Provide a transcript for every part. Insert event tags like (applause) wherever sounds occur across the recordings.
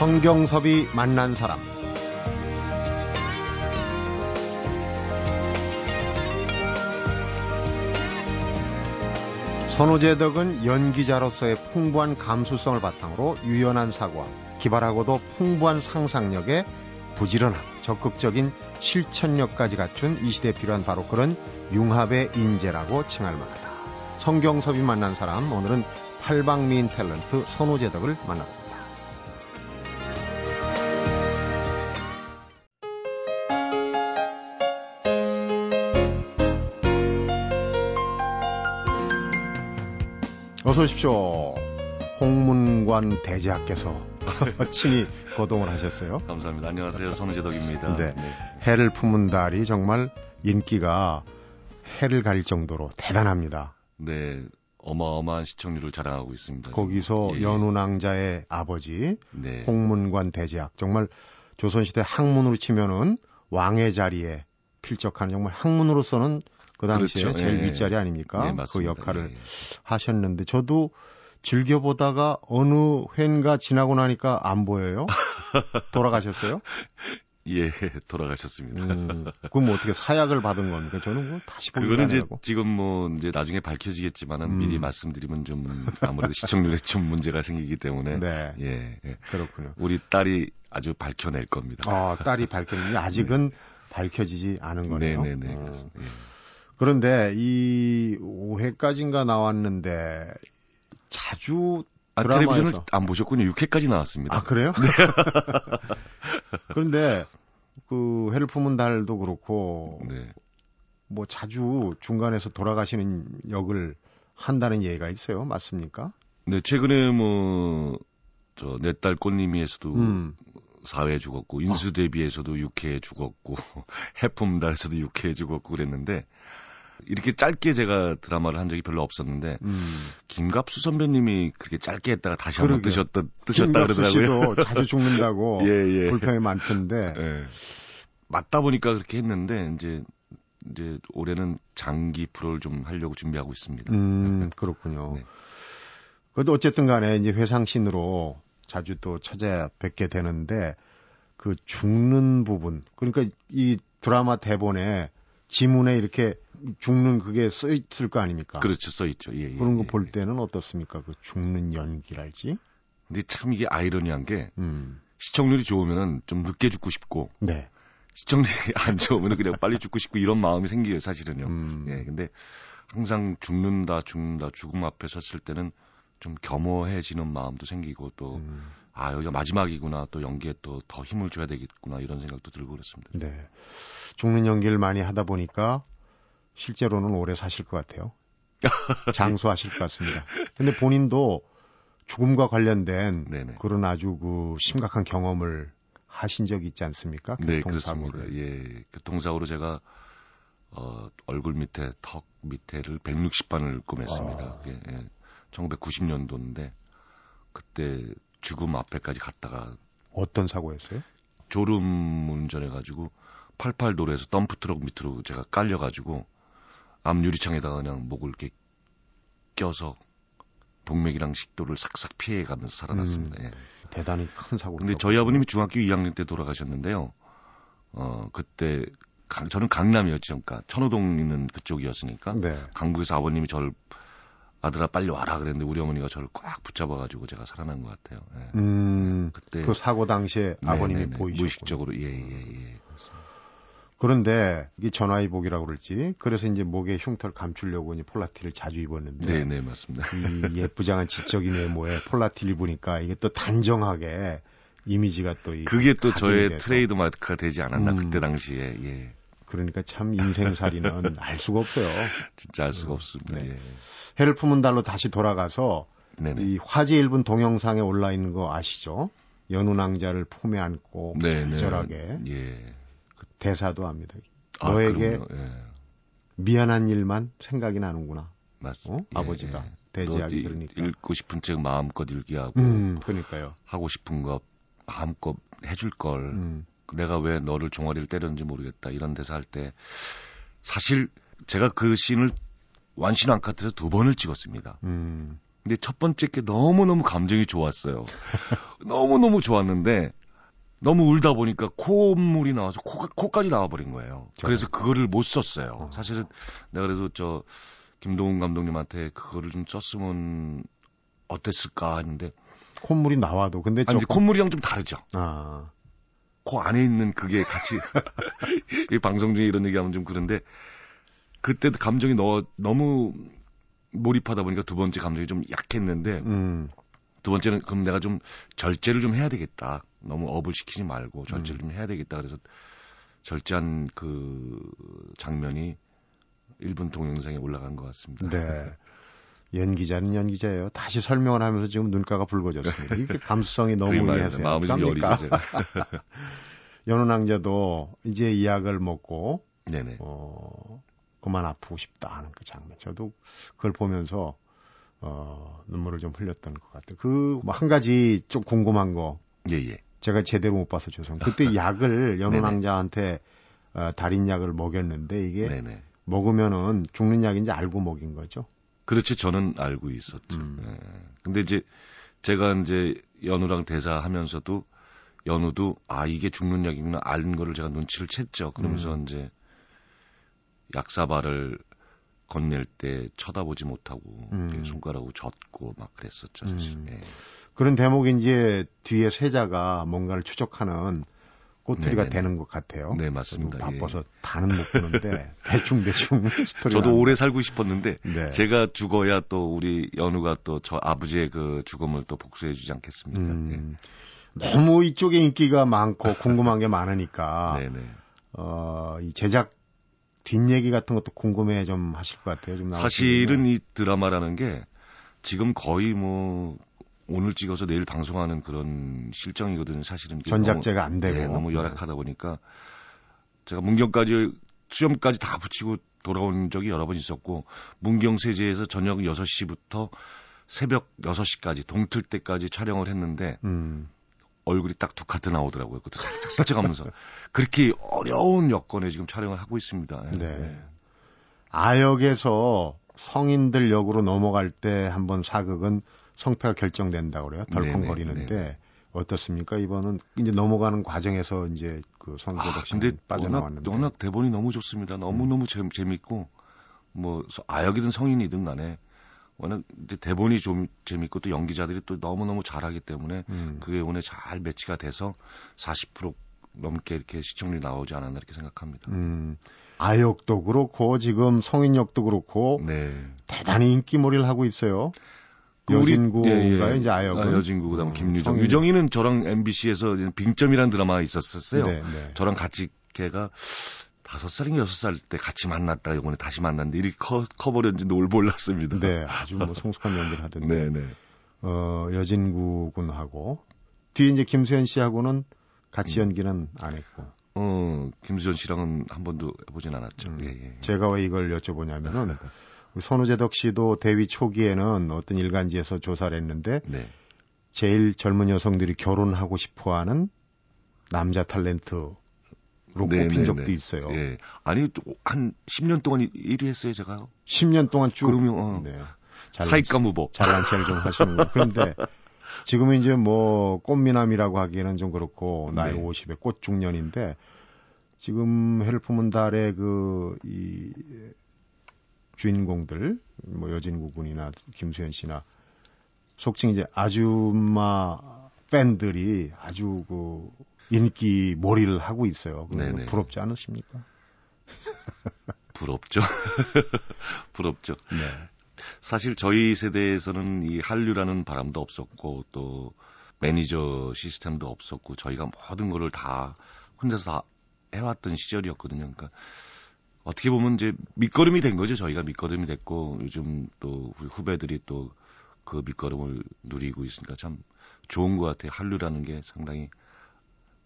성경섭이 만난 사람 선우재덕은 연기자로서의 풍부한 감수성을 바탕으로 유연한 사과, 기발하고도 풍부한 상상력에 부지런함, 적극적인 실천력까지 갖춘 이 시대에 필요한 바로 그런 융합의 인재라고 칭할 만하다. 성경섭이 만난 사람, 오늘은 팔방미인 탤런트 선우재덕을 만나봅니다. 어서 오십시오. 홍문관 대제학께서 (laughs) 친히 거동을 하셨어요. 감사합니다. 안녕하세요. 선우재덕입니다. 네. 네. 해를 품은 달이 정말 인기가 해를 가릴 정도로 대단합니다. 네. 어마어마한 시청률을 자랑하고 있습니다. 거기서 예, 예. 연운왕자의 아버지 네. 홍문관 대제학 정말 조선시대 학문으로 치면은 왕의 자리에 필적하는 정말 학문으로서는 그 당시에 그렇죠. 제일 예. 윗자리 아닙니까? 네, 그 역할을 예. 하셨는데 저도 즐겨 보다가 어느 회인가 지나고 나니까 안 보여요? (laughs) 돌아가셨어요? 예, 돌아가셨습니다. 음, 그럼 뭐 어떻게 사약을 받은 겁니까? 저는 뭐 다시 보기 그거는 이제 지금 뭐 이제 나중에 밝혀지겠지만은 음. 미리 말씀드리면 좀 아무래도 시청률에 (laughs) 좀 문제가 생기기 때문에 네. 예, 예. 그렇군요. 우리 딸이 아주 밝혀낼 겁니다. 아, 딸이 밝혀내니 아직은 (laughs) 네. 밝혀지지 않은 거네요. 네, 네, 네. 어. 예. 그런데 이 5회까지인가 나왔는데 자주 아, 텔레비전을 안 보셨군요. 6회까지 나왔습니다. 아, 그래요? 네. (laughs) 그런데 그 해를 품은 달도 그렇고 네. 뭐 자주 중간에서 돌아가시는 역을 한다는 얘기가 있어요. 맞습니까? 네, 최근에 뭐 저 내 딸 꽃님이에서도 음. 4회 죽었고 인수 대비에서도 6회 죽었고 (laughs) 해품달에서도 6회 죽었고 그랬는데 이렇게 짧게 제가 드라마를 한 적이 별로 없었는데 음. 김갑수 선배님이 그렇게 짧게 했다가 다시 한번 뜨셨다 뜨셨다 그러더라고요. 씨도 (laughs) 자주 죽는다고 (laughs) 예, 예. 불평이 많던데 (laughs) 예. 맞다 보니까 그렇게 했는데 이제 이제 올해는 장기 프로를 좀 하려고 준비하고 있습니다. 음, 그렇군요. 네. 그래도 어쨌든 간에 이제 회상신으로 자주 또 찾아뵙게 되는데 그 죽는 부분 그러니까 이 드라마 대본에 지문에 이렇게 죽는 그게 써 있을 거 아닙니까? 그렇죠, 써 있죠. 예, 예, 그런 거볼 예. 때는 어떻습니까? 그 죽는 연기랄지. 근데 참 이게 아이러니한 게 음. 시청률이 좋으면은 좀 늦게 죽고 싶고, 네. 시청률이 (laughs) 안 좋으면 그냥 빨리 죽고 싶고 이런 마음이 생겨요, 사실은요. 음. 예, 근데 항상 죽는다, 죽는다, 죽음 앞에 섰을 때는 좀 겸허해지는 마음도 생기고 또 음. 아 여기가 마지막이구나 또 연기에 또 더 힘을 줘야 되겠구나 이런 생각도 들고 그렇습니다. 네. 죽는 연기를 많이 하다 보니까 실제로는 오래 사실 것 같아요. (laughs) 장수하실 것 같습니다. 근데 본인도 죽음과 관련된 네네. 그런 아주 그 심각한 경험을 하신 적이 있지 않습니까? 네, 그렇습니다. 예, 교통사고로 제가 어, 얼굴 밑에 턱 밑에를 160반을 꿰맸습니다. 아. 예, 예. 1990년도인데 그때 죽음 앞에까지 갔다가 어떤 사고였어요? 졸음 운전해가지고 88 도로에서 덤프 트럭 밑으로 제가 깔려가지고 앞 유리창에다가 그냥 목을 이렇게 껴서 동맥이랑 식도를 싹싹 피해가면서 살아났습니다. 음, 예. 대단히 큰 사고. 근데 저희 아버님이 중학교 2학년 때 돌아가셨는데요. 어 그때 강, 저는 강남이었죠. 그러니까 천호동 있는 그쪽이었으니까 네. 강북에서 아버님이 저를 아들아 빨리 와라 그랬는데 우리 어머니가 저를 꽉 붙잡아가지고 제가 살아난 것 같아요. 예. 음, 그때 그 사고 당시에 네, 아버님이 네, 네. 보이셨고 무의식적으로 예예예. 예, 예. 그런데 이게 전화위복이라고 그랬지. 그래서 이제 목에 흉터를 감추려고 이제 폴라티를 자주 입었는데. 네, 네, 맞습니다. 이 예쁘장한 지적인 외모에 폴라티 입으니까 이게 또 단정하게 이미지가 또 그게 또 저의 돼서. 트레이드 마크가 되지 않았나 음. 그때 당시에. 예. 그러니까 참 인생살이는 (laughs) 알 수가 없어요. 진짜 알 수가 음, 없습니다. 네. 예. 해를 품은 달로 다시 돌아가서 네네. 이 화제 일분 동영상에 올라 있는 거 아시죠? 연운왕자를 품에 안고 절절하게 예. 대사도 합니다. 아, 너에게 예. 미안한 일만 생각이 나는구나. 맞습니다. 어? 예, 아버지가 예. 대지하기 그러니까 읽고 싶은 책 마음껏 읽게 하고 음, 그러니까요. 하고 싶은 거 마음껏 해줄 걸 음. 내가 왜 너를 종아리를 때렸는지 모르겠다 이런 대사 할 때 사실 제가 그 씬을 완신 안카트에서 두 번을 찍었습니다. 음. 근데 첫 번째 게 너무너무 감정이 좋았어요. (laughs) 너무너무 좋았는데 너무 울다 보니까 콧물이 나와서 코가, 코까지 나와버린 거예요. 그래서 그거를 못 썼어요. 어. 사실은 내가 그래도 저 김동훈 감독님한테 그거를 좀 썼으면 어땠을까 했는데 콧물이 나와도 근데 아니 조금... 콧물이랑 좀 다르죠. 아. 코 안에 있는 그게 같이 (laughs) 이 방송 중에 이런 얘기하면 좀 그런데 그때 감정이 너, 너무 몰입하다 보니까 두 번째 감정이 좀 약했는데 음. 두 번째는 그럼 내가 좀 절제를 좀 해야 되겠다. 너무 업을 시키지 말고 절제를 음. 좀 해야 되겠다. 그래서 절제한 그 장면이 1분 동영상에 올라간 것 같습니다. 네. (laughs) 연기자는 연기자예요. 다시 설명을 하면서 지금 눈가가 붉어졌습니다. 이게 감수성이 너무 이해하세요. 마음이 좀 제가. (laughs) 연운왕자도 이제 이 약을 먹고 네네. 어, 그만 아프고 싶다 하는 그 장면. 저도 그걸 보면서 어, 눈물을 좀 흘렸던 것 같아요. 그한 뭐 가지 좀 궁금한 거. 예, 예. 제가 제대로 못 봐서 죄송합니다. 그때 약을 (laughs) 연운왕자한테 어, 달인 약을 먹였는데 이게 네네. 먹으면은 죽는 약인지 알고 먹인 거죠. 그렇지 저는 알고 있었죠. 음. 네. 근데 이제 제가 이제 연우랑 대사하면서도 연우도 아 이게 죽는 약이구나 아는 거를 제가 눈치를 챘죠. 그러면서 음. 이제 약사발을 건넬 때 쳐다보지 못하고 음. 손가락으으로 젓고 막 그랬었죠. 사실. 음. 네. 그런 대목이 이제 뒤에 세자가 뭔가를 추적하는 꼬투리가 네네. 되는 것 같아요. 네, 맞습니다. 바빠서 예. 다는 못 보는데 (laughs) 대충 대충 스토리. 저도 오래 살고 싶었는데 네. 제가 죽어야 또 우리 연우가 또 저 아버지의 그 죽음을 또 복수해 주지 않겠습니까? 음, 네. 너무 이쪽에 인기가 많고 궁금한 게 많으니까. (laughs) 어, 이 제작 뒷얘기 같은 것도 궁금해 좀 하실 것 같아요. 좀 사실은 이 드라마라는 게 지금 거의 뭐 오늘 찍어서 내일 방송하는 그런 실정이거든요. 사실은 전작제가 안 되고 네, 너무 열악하다 보니까 제가 문경까지 수염까지 다 붙이고 돌아온 적이 여러 번 있었고 문경 세제에서 저녁 6시부터 새벽 6시까지 동틀 때까지 촬영을 했는데 음. 얼굴이 딱 두 카트 나오더라고요. 그것도 살짝 슬쩍하면서 (laughs) 그렇게 어려운 여건에 지금 촬영을 하고 있습니다. 네. 네. 아역에서 성인들 역으로 넘어갈 때 한번 사극은 성패가 결정된다고 그래요. 덜컹거리는데. 어떻습니까? 이번은 이제 넘어가는 과정에서 이제 그 성재덕 씨는 아, 빠져나왔는데 워낙, 워낙 대본이 너무 좋습니다. 너무 너무 음. 재밌고 뭐 아역이든 성인이든 간에 워낙 이제 대본이 좀 재밌고 또 연기자들이 또 너무 너무 잘하기 때문에 음. 그게 오늘 잘 매치가 돼서 40% 넘게 이렇게 시청률이 나오지 않았나 이렇게 생각합니다. 음. 아역도 그렇고 지금 성인역도 그렇고 네. 대단히 인기몰이를 하고 있어요. 그 여진구가 예, 예. 이제 아역은 아, 여진구 그다음 음, 김유정 성인... 유정이는 저랑 MBC에서 빙점이라는 드라마 있었었어요. 네, 네. 저랑 같이 걔가 다섯 살인가 여섯 살 때 같이 만났다 이번에 다시 만났는데 이렇게 커, 커버렸는지도 몰랐습니다. 네, 아주 뭐 성숙한 연기를 하던데. (laughs) 네, 네. 어, 여진구 군하고 뒤에 이제 김수현 씨하고는 같이 음. 연기는 안 했고. 어, 김수현 씨랑은 한 번도 해보진 않았죠. 음, 예, 예. 제가 왜 이걸 여쭤보냐면은 손우재덕 씨도 데뷔 초기에는 어떤 일간지에서 조사를 했는데 네. 제일 젊은 여성들이 결혼하고 싶어하는 남자 탤런트로 네, 꼽힌 네, 적도 네. 있어요. 예. 아니 한 10년 동안 1위 했어요 제가. 10년 동안 쭉. 그러면 어. 네. 사익감 후보. 잘난 체를 좀 하시는 거. 그런데 지금은 이제 뭐 꽃미남이라고 하기에는 좀 그렇고 나이 네. 50에 꽃 중년인데 지금 헬프문 달에 그 이 주인공들 뭐 여진구 군이나 김수현 씨나 속칭 이제 아줌마 팬들이 아주 그 인기 몰이를 하고 있어요. 네네. 부럽지 않으십니까? (laughs) 부럽죠. (laughs) 부럽죠. 네. 사실 저희 세대에서는 이 한류라는 바람도 없었고 또 매니저 시스템도 없었고 저희가 모든 거를 다 혼자서 다 해왔던 시절이었거든요. 그러니까 어떻게 보면 이제 밑거름이 된 거죠. 저희가 밑거름이 됐고 요즘 또 후배들이 또 그 밑거름을 누리고 있으니까 참 좋은 것 같아요. 한류라는 게 상당히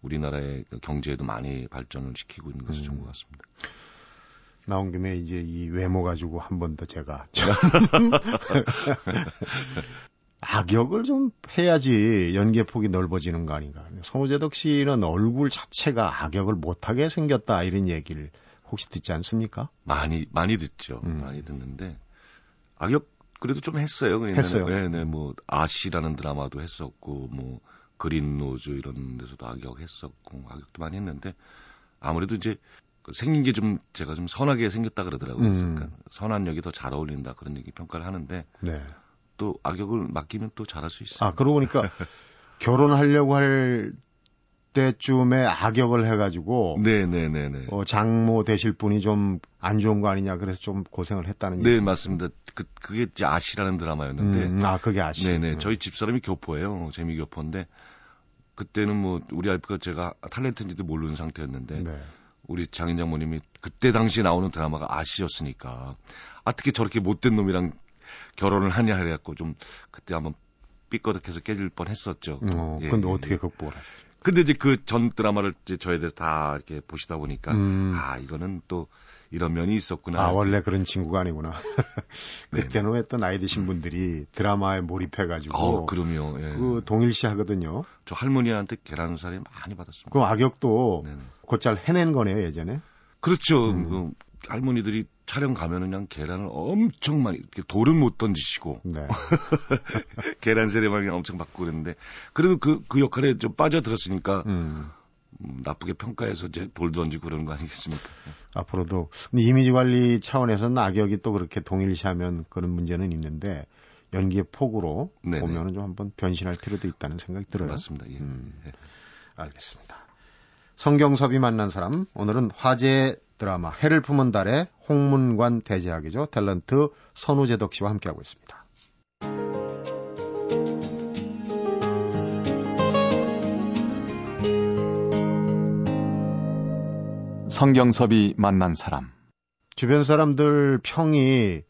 우리나라의 경제에도 많이 발전을 시키고 있는 것이 음. 좋은 것 같습니다. 나온 김에 이제 이 외모 가지고 한 번 더 제가 (laughs) 악역을 좀 해야지 연기 폭이 넓어지는 거 아닌가. 선우재덕 씨는 얼굴 자체가 악역을 못하게 생겼다 이런 얘기를 혹시 듣지 않습니까? 많이 많이 듣죠. 음. 많이 듣는데 악역 그래도 좀 했어요. 그냥 했어요. 네, 네, 뭐 아씨라는 드라마도 했었고 뭐 Green Rose 이런 데서도 악역 했었고 악역도 많이 했는데 아무래도 이제 그 생긴 게 좀 제가 좀 선하게 생겼다 그러더라고요. 음. 그러니까 선한 역이 더 잘 어울린다 그런 얘기 평가를 하는데 네. 또 악역을 맡기면 또 잘할 수 있어요. 아 그러고 보니까 (laughs) 결혼하려고 할 때쯤에 악역을 해가지고 네네네네 네, 네, 네. 어, 장모 되실 분이 좀 안 좋은 거 아니냐 그래서 좀 고생을 했다는 네 얘기. 맞습니다. 그 그게 이제 아시라는 드라마였는데 음, 아 그게 아시. 네네 음. 저희 집 사람이 교포예요. 재미 교포인데 그때는 뭐 우리 아이프가 제가 탤런트인지도 모르는 상태였는데 네. 우리 장인 장모님이 그때 당시에 나오는 드라마가 아시였으니까 아 특히 저렇게 못된 놈이랑 결혼을 하냐 해갖고 좀 그때 한번 삐꺼덕해서 깨질 뻔했었죠. 어, 예, 근데 예, 어떻게 극복을 하셨어요? 근데 이제 그 전 드라마를 이제 저에 대해서 다 이렇게 보시다 보니까 음. 아 이거는 또 이런 면이 있었구나. 아 원래 그런 친구가 아니구나. 그때는 왜또 나이 드신 분들이 드라마에 몰입해가지고. 어, 그럼요. 예. 그 동일시 하거든요. 저 할머니한테 계란살이 많이 받았습니다. 그 악역도 곧잘 해낸 거네요 예전에. 그렇죠. 음. 그 할머니들이 촬영 가면은 그냥 계란을 엄청 많이 이렇게 돌은 못 던지시고 네. (laughs) 계란 세례만 엄청 받고 그랬는데 그래도 그그 그 역할에 좀 빠져들었으니까 음. 음, 나쁘게 평가해서 이제 돌 던지고 그러는 거 아니겠습니까? 앞으로도 이미지 관리 차원에서는 악역이 또 그렇게 동일시하면 그런 문제는 있는데 연기의 폭으로 네네. 보면은 좀 한번 변신할 필요도 있다는 생각이 들어요. 맞습니다. 예. 음, 예. 알겠습니다. 성경섭이 만난 사람 오늘은 화제 드라마 해를 품은 달의 홍문관 대제학이죠. 탤런트 선우재덕 씨와 함께하고 있습니다. 성경섭이 만난 사람. 주변 사람들 평이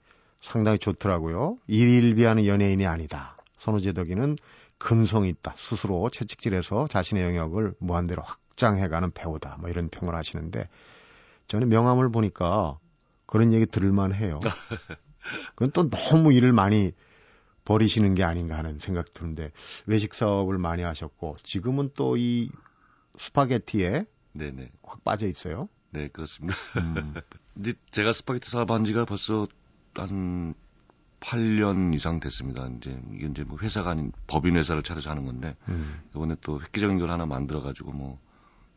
상당히 좋더라고요. 일일비하는 연예인이 아니다. 선우재덕이는 근성이 있다. 스스로 채찍질해서 자신의 영역을 무한대로 확장해가는 배우다. 뭐 이런 평을 하시는데 저는 명함을 보니까 그런 얘기 들을만 해요. (laughs) 그건 또 너무 일을 많이 벌이시는 게 아닌가 하는 생각 드는데 외식 사업을 많이 하셨고 지금은 또 이 스파게티에 네네. 확 빠져 있어요. 네 그렇습니다. 음. (laughs) 이제 제가 스파게티 사업한 지가 벌써 한 8년 이상 됐습니다. 이제 이게 이제 뭐 회사가 아닌 법인 회사를 차려서 하는 건데 음. 이번에 또 획기적인 걸 하나 만들어 가지고 뭐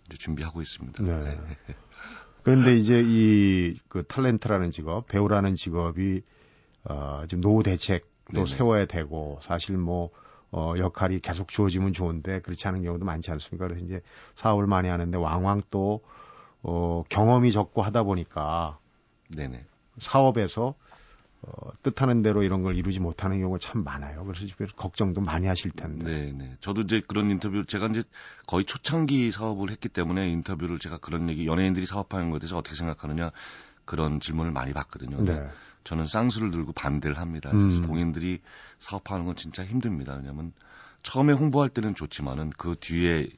이제 준비하고 있습니다. 네. (laughs) 네. 그런데 이제 이 그 탤런트라는 직업, 배우라는 직업이 어 지금 노후 대책도. 세워야 되고 사실 뭐 어, 역할이 계속 주어지면 좋은데 그렇지 않은 경우도 많지 않습니까? 그래서 이제 사업을 많이 하는데 왕왕 또 어, 경험이 적고 하다 보니까 네네. 사업에서 어, 뜻하는 대로 이런 걸 이루지 못하는 경우가 참 많아요. 그래서 걱정도 많이 하실 텐데. 네, 네. 저도 이제 그런 인터뷰 제가 이제 거의 초창기 사업을 했기 때문에 인터뷰를 제가 그런 얘기 연예인들이 사업하는 것에 대해서 어떻게 생각하느냐 그런 질문을 많이 받거든요. 네. 저는 쌍수를 들고 반대를 합니다. 음. 동인들이 사업하는 건 진짜 힘듭니다. 왜냐하면 처음에 홍보할 때는 좋지만은 그 뒤에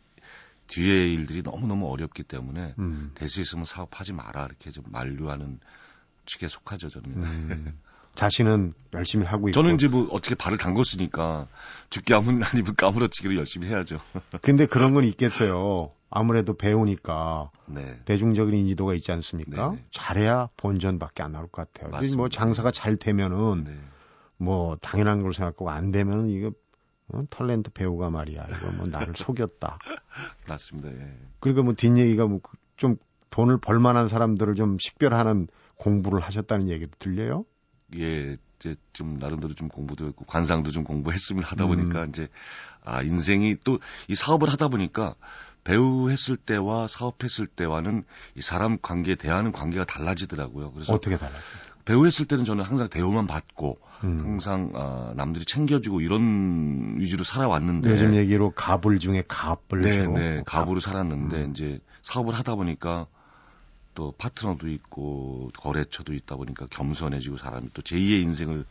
뒤에 일들이 너무너무 어렵기 때문에 음. 될수 있으면 사업하지 마라 이렇게 좀 만류하는 측에 속하죠 저는. 음. 자신은 열심히 하고 있고. 저는 이제 뭐 어떻게 발을 담궜으니까 죽기 아무 아니면 까무러치기를 열심히 해야죠. (laughs) 근데 그런 건 있겠어요. 아무래도 배우니까 네. 대중적인 인지도가 있지 않습니까? 네네. 잘해야 본전밖에 안 나올 것 같아요. 맞습니다. 뭐 장사가 잘 되면은 네. 뭐 당연한 걸 생각하고 안 되면은 이거 어? 탤런트 배우가 말이야. 이거 뭐 나를 (laughs) 속였다. 맞습니다. 예. 그러니까 뭐 뒷얘기가 뭐 좀 돈을 벌만한 사람들을 좀 식별하는 공부를 하셨다는 얘기도 들려요? 예, 이제 좀 나름대로 좀 공부도 했고 관상도 좀 공부했으면 하다 보니까 음. 이제 아 인생이 또 이 사업을 하다 보니까 배우 했을 때와 사업했을 때와는 이 사람 관계에 대하는 관계가 달라지더라고요. 그래서 어떻게 달라요? 배우 했을 때는 저는 항상 대우만 받고 음. 항상 아, 남들이 챙겨주고 이런 위주로 살아왔는데 요즘 얘기로 가불 중에 갑을 네, 네, 가불로 살았는데 음. 이제 사업을 하다 보니까 또 파트너도 있고 거래처도 있다 보니까 겸손해지고 사람이 또 제2의 인생을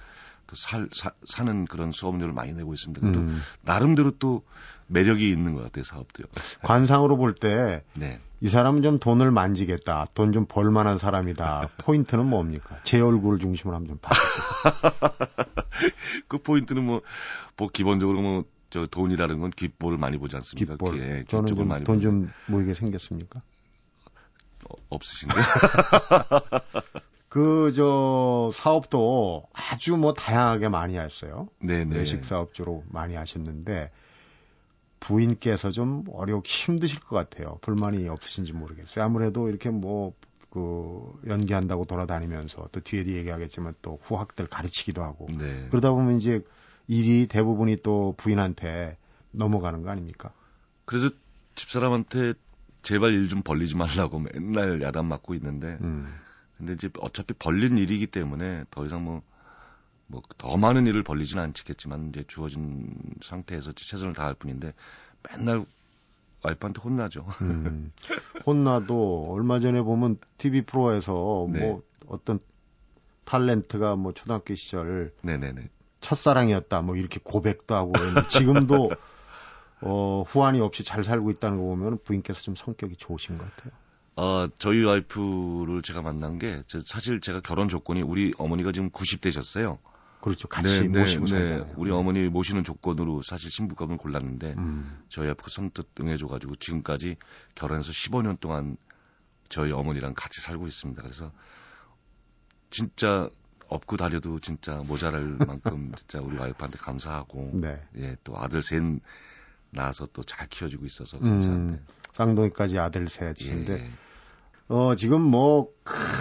또 살, 사, 사는 그런 수업료를 많이 내고 있습니다. 또 음. 나름대로 또 매력이 있는 것 같아요, 사업도요. 관상으로 볼 때, 네. 이 사람은 좀 돈을 만지겠다, 돈 좀 벌만한 사람이다. 포인트는 뭡니까? 제 얼굴을 중심으로 한번 좀 봐. (laughs) 그 포인트는 뭐, 뭐 기본적으로 뭐, 저 돈이라는 건 귓볼을 많이 보지 않습니까? 귓볼. 예, 저는 돈좀 모이게 생겼습니까? 어, 없으신데. (laughs) 그, 저, 사업도 아주 뭐 다양하게 많이 했어요. 네네. 외식 사업주로 많이 하셨는데, 부인께서 좀 어렵고 힘드실 것 같아요. 불만이 없으신지 모르겠어요. 아무래도 이렇게 뭐, 그, 연기한다고 돌아다니면서 또 뒤에 얘기하겠지만 또 후학들 가르치기도 하고. 네. 그러다 보면 이제 일이 대부분이 또 부인한테 넘어가는 거 아닙니까? 그래서 집사람한테 제발 일 좀 벌리지 말라고 (laughs) 맨날 야단 맞고 있는데, 음. 근데 이제 어차피 벌린 일이기 때문에 더 이상 뭐, 뭐 더 많은 일을 벌리지는 않겠지만 이제 주어진 상태에서 최선을 다할 뿐인데 맨날 와이프한테 혼나죠. (laughs) 음. 혼나도 얼마 전에 보면 TV 프로에서 네. 뭐 어떤 탤런트가 뭐 초등학교 시절 네네네. 첫사랑이었다 뭐 이렇게 고백도 하고 지금도 (laughs) 어, 후환이 없이 잘 살고 있다는 거 보면 부인께서 좀 성격이 좋으신 것 같아요. 어, 저희 와이프를 제가 만난 게 사실 제가 결혼 조건이 우리 어머니가 지금 90대셨어요. 그렇죠. 같이 네, 네 모시고 네, 네. 우리 어머니 모시는 조건으로 사실 신부감을 골랐는데 음. 저희 와이프가 선뜻 응해줘가지고 지금까지 결혼해서 15년 동안 저희 어머니랑 같이 살고 있습니다. 그래서 진짜 업고 다려도 진짜 모자랄 (laughs) 만큼 진짜 우리 와이프한테 감사하고 네. 예, 또 아들 셋 낳아서 또 잘 키워주고 있어서 감사한데. 음, 쌍둥이까지 아들 셋인데 예, 예. 어 지금 뭐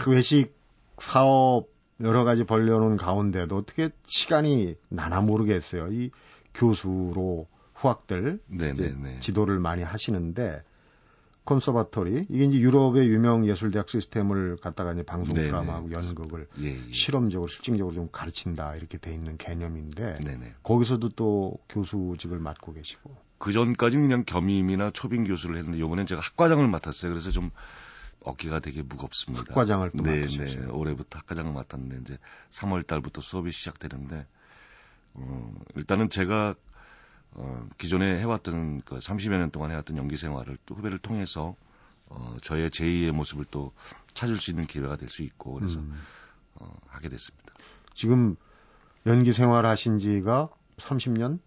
외식 사업 여러 가지 벌려놓은 가운데도 어떻게 시간이 나나 모르겠어요. 이 교수로 후학들 네, 네, 네. 지도를 많이 하시는데 콘서바토리 이게 이제 유럽의 유명 예술대학 시스템을 갖다가 이제 방송. 드라마하고 연극을 예, 예. 실험적으로 실증적으로 좀 가르친다 이렇게 돼 있는 개념인데 네네. 거기서도 또 교수직을 맡고 계시고 그 전까지는 그냥 겸임이나 초빙 교수를 했는데 이번엔 제가 학과장을 맡았어요. 그래서 좀 어깨가 되게 무겁습니다. 학과장을 또 네, 맡으셨어요. 네, 올해부터 학과장을 맡았는데 이제 3월 달부터 수업이 시작되는데 어, 일단은 제가 어, 기존에 해왔던 그 30여 년 동안 해왔던 연기 생활을 또 후배를 통해서 어, 저의 제2의 모습을 또 찾을 수 있는 기회가 될 수 있고 그래서 음. 어, 하게 됐습니다. 지금 연기 생활 하신 지가 30년?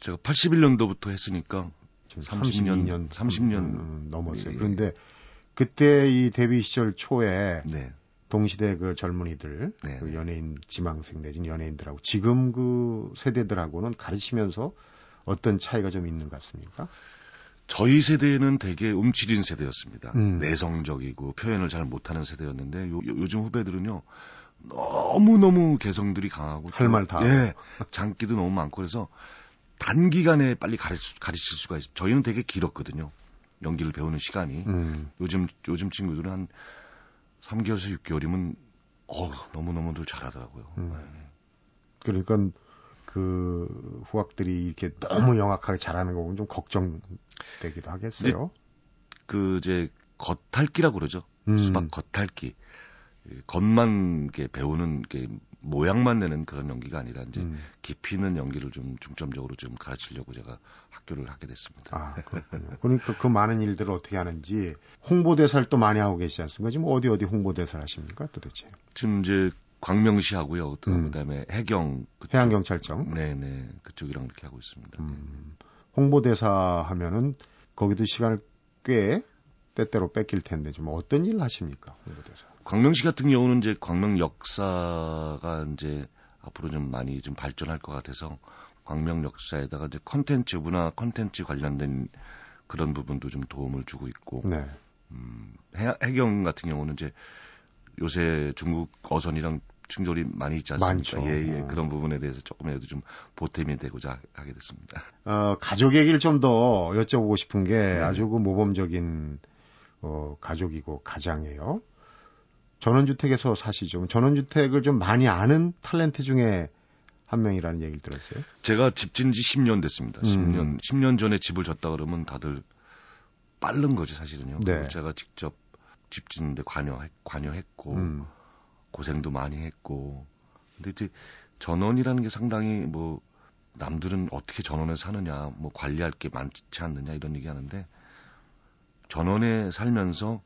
제가 81년도부터 했으니까 30년 30년, 30년 음, 넘었어요. 예, 그런데 그때 이 데뷔 시절 초에 네. 동시대 그 젊은이들, 네. 그 연예인 지망생 내진 연예인들하고 지금 그 세대들하고는 가르치면서 어떤 차이가 좀 있는 것 같습니까? 저희 세대는 되게 움츠린 세대였습니다. 음. 내성적이고 표현을 잘 못하는 세대였는데 요, 요즘 후배들은요 너무 너무 개성들이 강하고 할 말 다. 예, 장기도 너무 많고 그래서 단기간에 빨리 가르치, 가르칠 수가 있어요. 저희는 되게 길었거든요. 연기를 배우는 시간이. 음. 요즘, 요즘 친구들은 한 3개월에서 6개월이면, 어 너무너무들 잘하더라고요. 음. 네. 그러니까 그 후학들이 이렇게 너무 영악하게 잘하는 거 보면 좀 걱정되기도 하겠어요. 그 이제 겉핥기라고 그러죠. 음. 수박 겉핥기. 겉만 이렇게 배우는 게 모양만 내는 그런 연기가 아니라 이제 음. 깊이 있는 연기를 좀 중점적으로 좀 가르치려고 제가 학교를 하게 됐습니다. 아, 그렇군요. 그러니까 그 많은 일들을 어떻게 하는지 홍보대사를 또 많이 하고 계시지 않습니까? 지금 어디 어디 홍보대사를 하십니까 도대체? 지금 이제 광명시 하고요. 또 음. 그다음에 해경 그쪽, 해양경찰청. 네네 그쪽이랑 이렇게 하고 있습니다. 음. 홍보대사 하면은 거기도 시간을 꽤 때때로 뺏길 텐데 좀 어떤 일을 하십니까 홍보대사? 광명시 같은 경우는 이제 광명 역사가 이제 앞으로 좀 많이 좀 발전할 것 같아서 광명 역사에다가 이제 컨텐츠 문화 컨텐츠 관련된 그런 부분도 좀 도움을 주고 있고 네. 음, 해, 해경 같은 경우는 이제 요새 중국 어선이랑 충돌이 많이 있지 않습니까? 많죠. 예, 예. 어. 그런 부분에 대해서 조금이라도 좀 보탬이 되고자 하게 됐습니다. 어, 가족 얘기를 좀 더 여쭤보고 싶은 게 네. 아주 그 모범적인 어, 가족이고 가장이에요. 전원주택에서 사시죠. 전원주택을 좀 많이 아는 탤런트 중에 한 명이라는 얘기를 들었어요. 제가 집진 지 10년 됐습니다. 음. 10년, 10년 전에 집을 졌다 그러면 다들 빠른 거지 사실은요. 네. 제가 직접 집 짓는데 관여, 관여했고, 음. 고생도 많이 했고. 근데 이제 전원이라는 게 상당히 뭐, 남들은 어떻게 전원에 사느냐, 뭐 관리할 게 많지 않느냐 이런 얘기 하는데, 전원에 살면서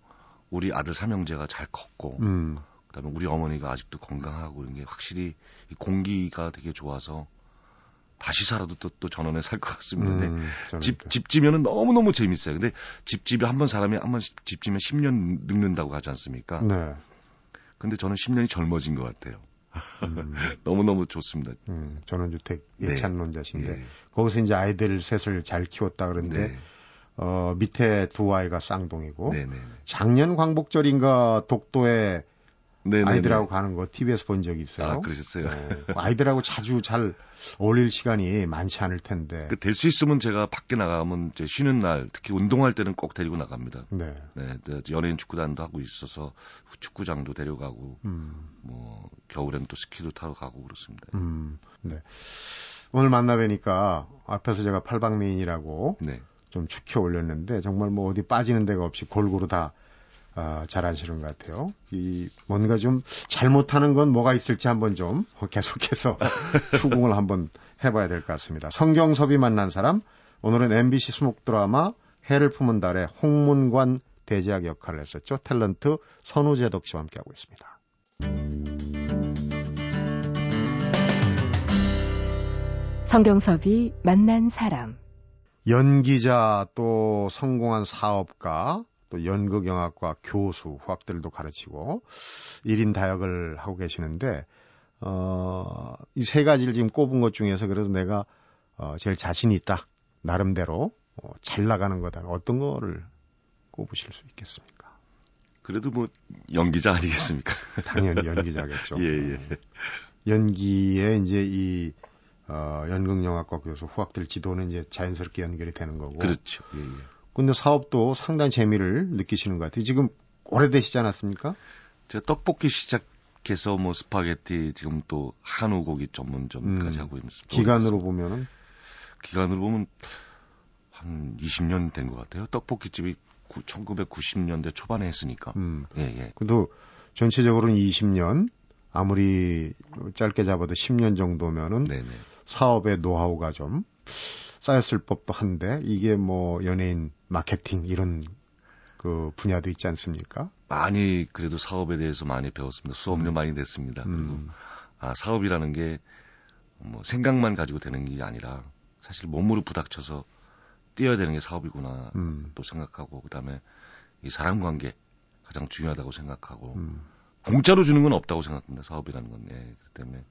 우리 아들 삼형제가 잘 컸고 음. 그다음에 우리 어머니가 아직도 건강하고 이런 게 확실히 이 공기가 되게 좋아서 다시 살아도 또, 또 전원에 살 것 같습니다. 근데 음, 집, 집 지면은 너무너무 재밌어요. 근데 집 집에 한번 사람이 한 번 집 지면 10년 늙는다고 하지 않습니까? 네. 근데 저는 10년이 젊어진 것 같아요. 음. (laughs) 너무너무 좋습니다. 음, 전원주택 예찬론자신데 네. 거기서 이제 아이들 셋을 잘 키웠다 그러는데 네. 어, 밑에 두 아이가 쌍둥이고 네네. 작년 광복절인가 독도에 네네네. 아이들하고 가는 거 TV에서 본 적이 있어요. 아, 그러셨어요? 어, 아이들하고 자주 잘 어울릴 시간이 많지 않을 텐데. 그 될 수 있으면 제가 밖에 나가면 이제 쉬는 날, 특히 운동할 때는 꼭 데리고 나갑니다. 네. 네, 연예인 축구단도 하고 있어서 축구장도 데려가고, 음. 뭐 겨울엔 또 스키도 타러 가고 그렇습니다. 음. 네. 오늘 만나 뵈니까 앞에서 제가 팔방미인이라고 네. 좀 축혀 올렸는데 정말 뭐 어디 빠지는 데가 없이 골고루 다 어, 잘하시는 것 같아요. 이 뭔가 좀 잘못하는 건 뭐가 있을지 한번 좀 계속해서 (laughs) 추궁을 한번 해봐야 될 것 같습니다. 성경섭이 만난 사람 오늘은 MBC 수목 드라마 해를 품은 달에 홍문관 대제학 역할을 했었죠. 탤런트 선우재덕 씨와 함께하고 있습니다. 성경섭이 만난 사람 연기자 또 성공한 사업가 또 연극영화과 교수, 후학들도 가르치고 1인 다역을 하고 계시는데 어, 이 세 가지를 지금 꼽은 것 중에서 그래도 내가 어, 제일 자신이 있다. 나름대로 어, 잘 나가는 거다. 어떤 거를 꼽으실 수 있겠습니까? 그래도 뭐 연기자 아니겠습니까? 당연히 연기자겠죠. (laughs) 예, 예. 연기에 이제 이 어, 연극영화과 교수 후학들 지도는 이제 자연스럽게 연결이 되는 거고. 그렇죠. 예, 예. 근데 사업도 상당히 재미를 느끼시는 것 같아요. 지금 오래되시지 않았습니까? 제가 떡볶이 시작해서 뭐 스파게티 지금 또 한우 고기 전문점까지 음, 하고 있습니다. 기간으로 보면은 기간으로 보면 한 20년 된 것 같아요. 떡볶이 집이 1990년대 초반에 했으니까. 음. 예, 예. 근데 전체적으로는 20년 아무리 짧게 잡아도 10년 정도면은 네네. 사업의 노하우가 좀 쌓였을 법도 한데 이게 뭐 연예인 마케팅 이런 그 분야도 있지 않습니까? 많이 그래도 사업에 대해서 많이 배웠습니다. 수업료 음. 많이 냈습니다. 그리고 음. 아 사업이라는 게 뭐 생각만 가지고 되는 게 아니라 사실 몸으로 부닥쳐서 뛰어야 되는 게 사업이구나 음. 또 생각하고 그다음에 이 사람 관계 가장 중요하다고 생각하고 음. 공짜로 주는 건 없다고 생각합니다. 사업이라는 건. 예. 그렇기 때문에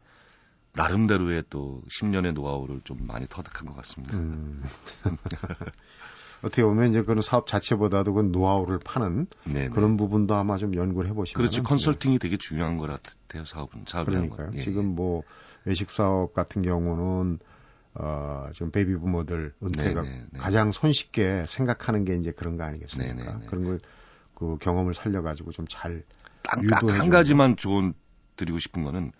나름대로의 또 10년의 노하우를 좀 많이 터득한 것 같습니다. 음. (laughs) 어떻게 보면 이제 그런 사업 자체보다도 그 노하우를 파는 네네. 그런 부분도 아마 좀 연구를 해보시면 그렇죠. 컨설팅이 예. 되게 중요한 것 같아요. 사업은. 그러니까요. 예. 지금 뭐 외식 사업 같은 경우는 어, 지금 베이비 부머들 은퇴가 네네네. 가장 손쉽게 생각하는 게 이제 그런 거 아니겠습니까? 네네네. 그런 걸 그 경험을 살려가지고 좀잘 유도해 한 가지만 조언 드리고 싶은 거는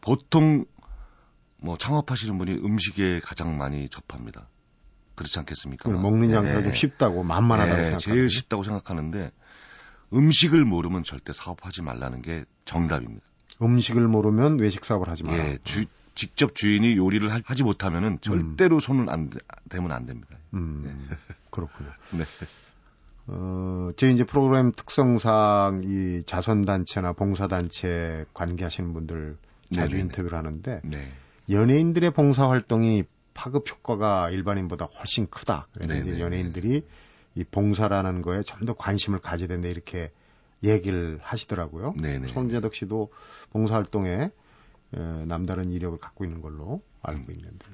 보통 뭐 창업하시는 분이 음식에 가장 많이 접합니다. 그렇지 않겠습니까? 먹는 장사가 네. 좀 쉽다고 만만하다고 네, 생각하는 제일 쉽다고 생각하는데 음식을 모르면 절대 사업하지 말라는 게 정답입니다. 음식을 모르면 외식 사업을 하지 마라. 예, 주, 직접 주인이 요리를 하, 지 못하면은 음. 절대로 음. 손을 안 대면 안 됩니다. 음, 네. (laughs) 그렇군요. 네. 어, 제 이제 프로그램 특성상 이 자선단체나 봉사단체 관계하시는 분들 자주 네네네. 인터뷰를 하는데 네. 연예인들의 봉사 활동이 파급 효과가 일반인보다 훨씬 크다. 그래서 연예인들이 이 봉사라는 거에 좀 더 관심을 가져야 된다 이렇게 얘기를 하시더라고요. 네네. 손재덕 씨도 봉사 활동에 남다른 이력을 갖고 있는 걸로 알고 있는데.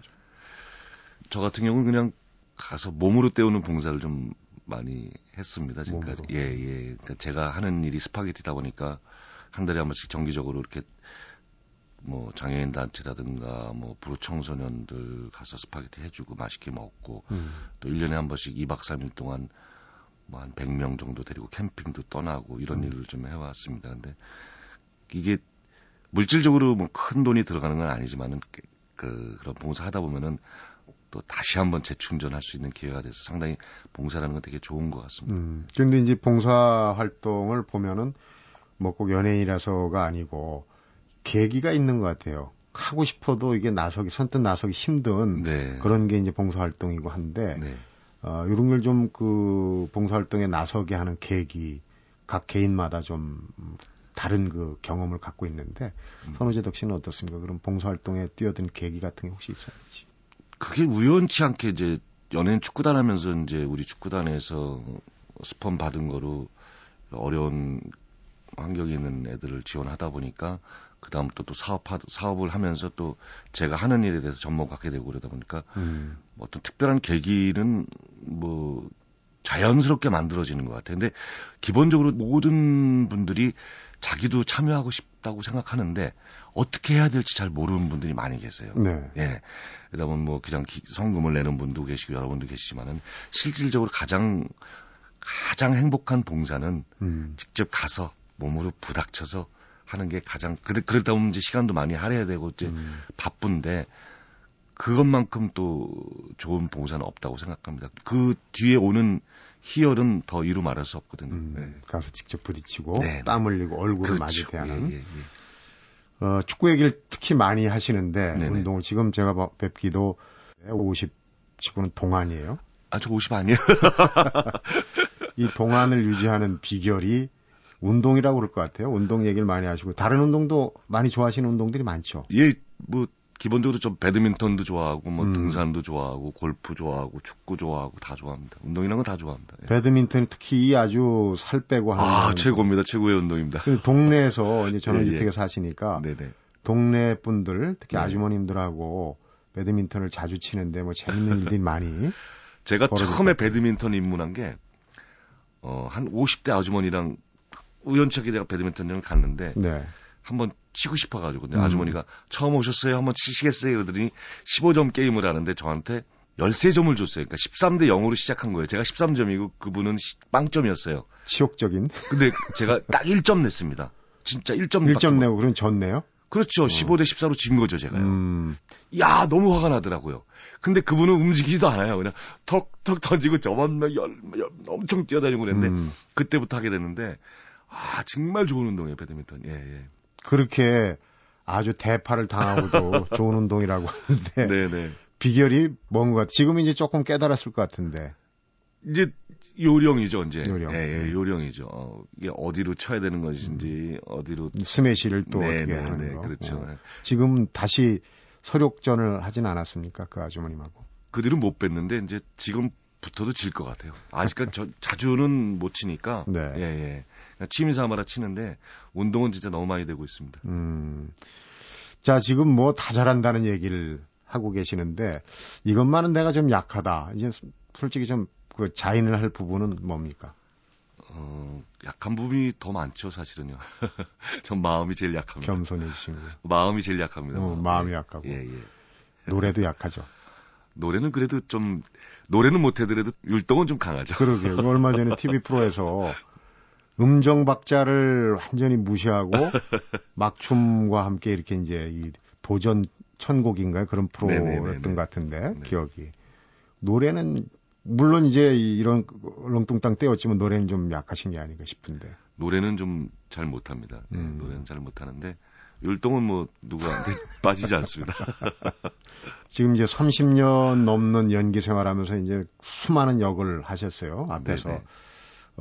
저 같은 경우는 그냥 가서 몸으로 때우는 봉사를 좀 많이 했습니다 지금까지. 몸으로. 예, 예. 그러니까 제가 하는 일이 스파게티다 보니까 한 달에 한 번씩 정기적으로 이렇게 뭐 장애인 단체라든가 뭐 불우 청소년들 가서 스파게티 해주고 맛있게 먹고 음. 또 1년에 한 번씩 2박 3일 동안 뭐 한 100명 정도 데리고 캠핑도 떠나고 이런 음. 일을 좀 해왔습니다. 근데 이게 물질적으로 뭐 큰 돈이 들어가는 건 아니지만은 그, 그 그런 봉사 하다 보면은 또 다시 한번 재충전할 수 있는 기회가 돼서 상당히 봉사라는 건 되게 좋은 것 같습니다. 음. 그런데 이제 봉사 활동을 보면은 뭐 꼭 연예인이라서가 아니고 계기가 있는 것 같아요. 하고 싶어도 이게 나서기 선뜻 나서기 힘든 네. 그런 게 이제 봉사활동이고 한데 네. 어, 이런 걸 좀 그 봉사활동에 나서게 하는 계기 각 개인마다 좀 다른 그 경험을 갖고 있는데 음. 선우재덕 씨는 어떻습니까? 그럼 봉사활동에 뛰어든 계기 같은 게 혹시 있었는지? 그게 우연치 않게 이제 연예인 축구단 하면서 이제 우리 축구단에서 스폰 받은 거로 어려운 환경에 있는 애들을 지원하다 보니까 그 다음부터 또 사업 사업을 하면서 또 제가 하는 일에 대해서 전문 갖게 되고 그러다 보니까 음. 뭐 어떤 특별한 계기는 뭐 자연스럽게 만들어지는 것 같아요. 근데 기본적으로 모든 분들이 자기도 참여하고 싶다고 생각하는데 어떻게 해야 될지 잘 모르는 분들이 많이 계세요. 네. 예. 그러다 보면 뭐 그냥 기, 성금을 내는 분도 계시고 여러분도 계시지만은 실질적으로 가장 가장 행복한 봉사는 음. 직접 가서 몸으로 부닥쳐서 하는 게 가장 그러, 그러다 보면 이제 시간도 많이 할애해야 되고 이제 음. 바쁜데 그것만큼 또 좋은 봉사는 없다고 생각합니다. 그 뒤에 오는 희열은 더 이루 말할 수 없거든요. 음, 네. 가서 직접 부딪히고 네. 땀 흘리고 얼굴을 그렇죠. 맞이 대하는. 예, 예, 예. 어, 축구 얘기를 특히 많이 하시는데 네네. 운동을 지금 제가 뵙기도 50 치고는 동안이에요. 아, 저 50 아니에요. (laughs) 이 동안을 유지하는 비결이 운동이라고 그럴 것 같아요. 운동 얘기를 많이 하시고 다른 운동도 많이 좋아하시는 운동들이 많죠. 예, 뭐 기본적으로 좀 배드민턴도 좋아하고 뭐 음. 등산도 좋아하고 골프 좋아하고 축구 좋아하고 다 좋아합니다. 운동이란 건 다 좋아합니다. 예. 배드민턴 특히 아주 살 빼고 하는 아 최고입니다. 최고의 운동입니다. 그 동네에서 이제 전원주택에 예, 예. 사시니까 네네. 동네 분들 특히 네. 아주머님들하고 배드민턴을 자주 치는데 뭐 재밌는 일들이 (laughs) 많이 제가 처음에 배드민턴 입문한 게 어, 한 50대 아주머니랑 우연찮게 제가 배드민턴을 갔는데 네. 한번 치고 싶어가지고 근데 음. 아주머니가 처음 오셨어요 한번 치시겠어요 그러더니 15점 게임을 하는데 저한테 13점을 줬어요. 그러니까 13대 0으로 시작한 거예요. 제가 13점이고 그분은 빵점이었어요. 치욕적인. 근데 제가 딱 1점 냈습니다. 진짜 1점 1점 내고 그럼 졌네요? 그렇죠. 어. 15대 14로 진 거죠, 제가요. 음. 야, 너무 화가 나더라고요. 근데 그분은 움직이지도 않아요. 그냥 턱 턱 던지고 저만 열, 열, 엄청 뛰어다니고 그랬는데 음. 그때부터 하게 됐는데 아, 정말 좋은 운동이에요, 배드민턴. 예, 예. 그렇게 아주 대파를 당하고도 (laughs) 좋은 운동이라고 하는데 네네. 비결이 뭔가 지금 이제 조금 깨달았을 것 같은데 이제 요령이죠 이제 요령. 예, 예, 요령이죠 어, 이게 어디로 쳐야 되는 것인지 음. 어디로 스매시를 또 네, 어떻게 네, 하는 네, 거 그렇죠 어. 지금 다시 서력전을 하진 않았습니까 그 아주머님하고 그 뒤로 못 뵀는데 이제 지금부터도 질 것 같아요 아직까지 저, 자주는 못 치니까 네. 예, 예. 취미 삼아라 치는데 운동은 진짜 너무 많이 되고 있습니다. 음. 자, 지금 뭐 다 잘한다는 얘기를 하고 계시는데 이것만은 내가 좀 약하다. 이제 솔직히 좀 그 자인을 할 부분은 뭡니까? 어, 약한 부분이 더 많죠, 사실은요. (laughs) 전 마음이 제일 약합니다. 겸손해지신 거. 마음이 제일 약합니다. 어, 마음이 약하고. 예, 예. 노래도 약하죠. 노래는 그래도 좀 노래는 못해더라도 율동은 좀 강하죠. 그러게요. 얼마 전에 (laughs) TV 프로에서 음정 박자를 완전히 무시하고 (laughs) 막춤과 함께 이렇게 이제 이 도전 천곡인가요? 그런 프로였던 것 같은데 네. 기억이. 노래는 물론 이제 이런 렁뚱땅 떼었지만 노래는 좀 약하신 게 아닌가 싶은데. 노래는 좀 잘 못합니다. 네, 음. 노래는 잘 못하는데 율동은 뭐 누구한테 (laughs) 빠지지 않습니다. (laughs) 지금 이제 30년 넘는 연기 생활하면서 이제 수많은 역을 하셨어요. 앞에서. 네네.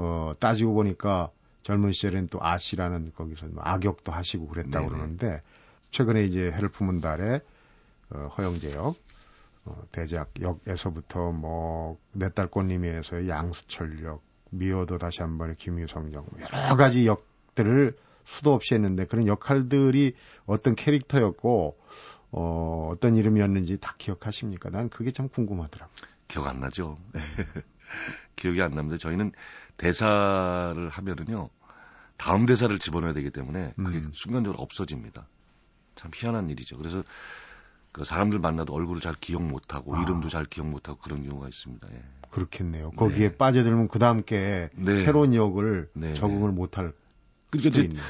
어, 따지고 보니까 젊은 시절엔 또 아씨라는 거기서 뭐 악역도 하시고 그랬다고 네네. 그러는데 최근에 이제 해를 품은 달에 어, 허영재 역, 어, 대작 역에서부터 뭐 내 딸 꽃님이에서의 양수철 역, 미워도 다시 한 번의 김유성 역 여러 가지 역들을 수도 없이 했는데 그런 역할들이 어떤 캐릭터였고 어, 어떤 이름이었는지 다 기억하십니까? 난 그게 참 궁금하더라고요. 기억 안 나죠. (laughs) (laughs) 기억이 안 납니다. 저희는 대사를 하면은요, 다음 대사를 집어넣어야 되기 때문에 그게 음. 순간적으로 없어집니다. 참 희한한 일이죠. 그래서 그 사람들 만나도 얼굴을 잘 기억 못하고 아. 이름도 잘 기억 못하고 그런 경우가 있습니다. 예. 그렇겠네요. 거기에 네. 빠져들면 그 다음께 네. 새로운 역을 네. 적응을 못할 그러니까 수도 있네요.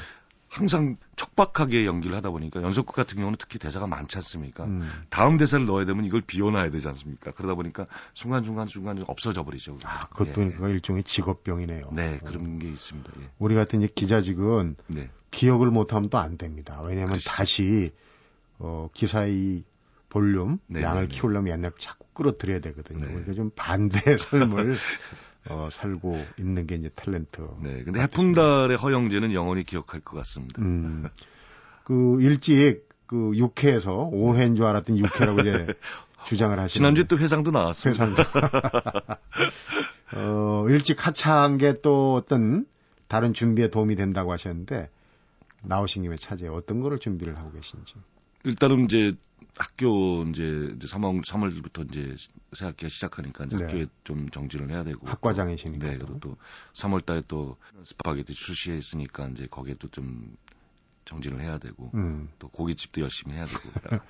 항상 촉박하게 연기를 하다 보니까 연속극 같은 경우는 특히 대사가 많지 않습니까? 음. 다음 대사를 넣어야 되면 이걸 비워놔야 되지 않습니까? 그러다 보니까 순간순간 순간 없어져 버리죠. 아, 그것도 예, 예. 일종의 직업병이네요. 네, 그런 게 있습니다. 예. 우리 같은 기자직은 네. 기억을 못하면 또 안 됩니다. 왜냐하면 그렇지. 다시 어, 기사의 볼륨 네, 양을 네, 네. 키우려면 옛날 자꾸 끌어들여야 되거든요. 네. 그러니까 좀 반대 의 (laughs) 삶을 (laughs) 어, 살고 있는 게 이제 탤런트. 네. 근데 해풍달의 허영재는 영원히 기억할 것 같습니다. 음. 그 일찍 그 6회에서 5회인 줄 알았던 6회라고 이제 (laughs) 주장을 하시는. 지난주에 또 회상도 나왔습니다. 회상도. (laughs) 어, 일찍 하차한 게 또 어떤 다른 준비에 도움이 된다고 하셨는데 나오신 김에 차제 어떤 거를 준비를 하고 계신지. 일단은 이제 학교 이제 3월 3월부터 이제 새 학기가 시작하니까 이제 네. 학교에 좀 정진을 해야 되고 학과장이시니까 네, 그리고 또 3월 달에 또 스파게티 출시가 있으니까 이제 거기에 또 좀 정진을 해야 되고 음. 또 고깃집도 열심히 해야 되고 (laughs)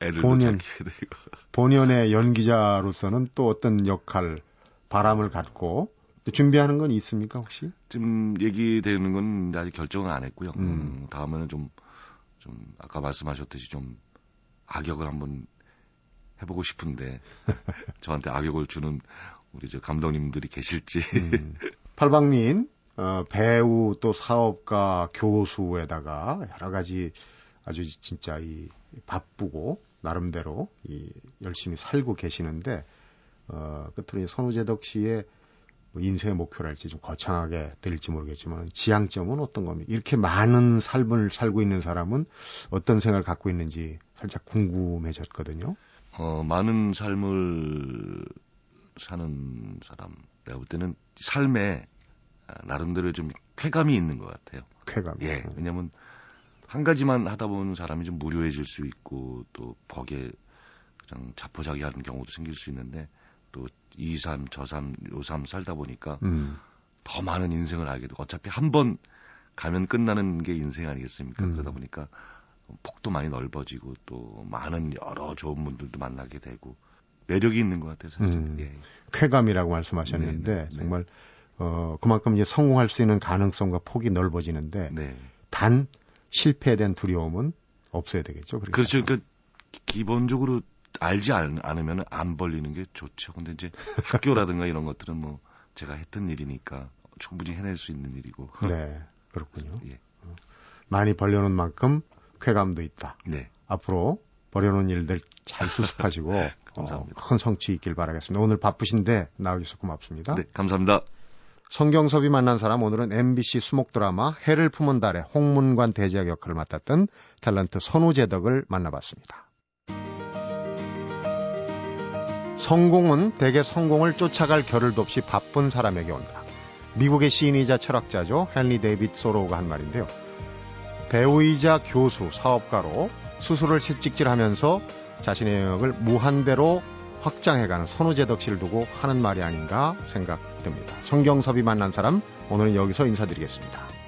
애들도 본연, 되고 본연의 연기자로서는 또 어떤 역할 바람을 갖고 준비하는 건 있습니까 혹시? 지금 얘기되는 건 아직 결정은 안 했고요. 음. 음, 다음에는 좀, 좀 아까 말씀하셨듯이 좀 악역을 한번 해보고 싶은데 (laughs) 저한테 악역을 주는 우리 저 감독님들이 계실지. 음. (laughs) 팔방민 어, 배우 또 사업가 교수에다가 여러 가지 아주 진짜 이 바쁘고 나름대로 이 열심히 살고 계시는데 어, 끝으로 선우재덕 씨의 뭐 인생의 목표랄지 좀 거창하게 들릴지 모르겠지만 지향점은 어떤 겁니까? 이렇게 많은 삶을 살고 있는 사람은 어떤 생각을 갖고 있는지 살짝 궁금해졌거든요. 어, 많은 삶을 사는 사람, 내가 볼 때는 삶에 나름대로 좀 쾌감이 있는 것 같아요. 쾌감. 예. 왜냐면 한 가지만 하다 보면 사람이 좀 무료해질 수 있고 또 거기에 그냥 자포자기하는 경우도 생길 수 있는데 또이 삶, 저 삶, 요삶 살다 보니까 음. 더 많은 인생을 알게 되고 어차피 한 번 가면 끝나는 게 인생 아니겠습니까? 음. 그러다 보니까 폭도 많이 넓어지고 또 많은 여러 좋은 분들도 만나게 되고 매력이 있는 것 같아요, 사실. 음. 예. 쾌감이라고 말씀하셨는데 네네. 네. 정말 어 그만큼 이제 성공할 수 있는 가능성과 폭이 넓어지는데 네. 단 실패에 대한 두려움은 없어야 되겠죠. 그러니까. 그렇죠. 그러니까 기본적으로 알지 않, 않으면 안 벌리는 게 좋죠. 근데 이제 학교라든가 이런 것들은 뭐 제가 했던 일이니까 충분히 해낼 수 있는 일이고. (laughs) 네, 그렇군요. 예. 많이 벌려놓은 만큼 쾌감도 있다. 네. 앞으로 벌여놓은 일들 잘 수습하시고 (laughs) 네, 감사합니다. 어, 큰 성취 있길 바라겠습니다. 오늘 바쁘신데 나와주셔서 고맙습니다. 네, 감사합니다. 성경섭이 만난 사람 오늘은 MBC 수목 드라마 해를 품은 달에 홍문관 대제학 역할을 맡았던 탤런트 선우재덕을 만나봤습니다. 성공은 대개 성공을 쫓아갈 겨를도 없이 바쁜 사람에게 온다. 미국의 시인이자 철학자죠. 헨리 데이빗 소로우가 한 말인데요. 배우이자 교수, 사업가로 스스로를 채찍질하면서 자신의 영역을 무한대로 확장해가는 선우재덕 씨를 두고 하는 말이 아닌가 생각됩니다. 성경섭이 만난 사람 오늘은 여기서 인사드리겠습니다.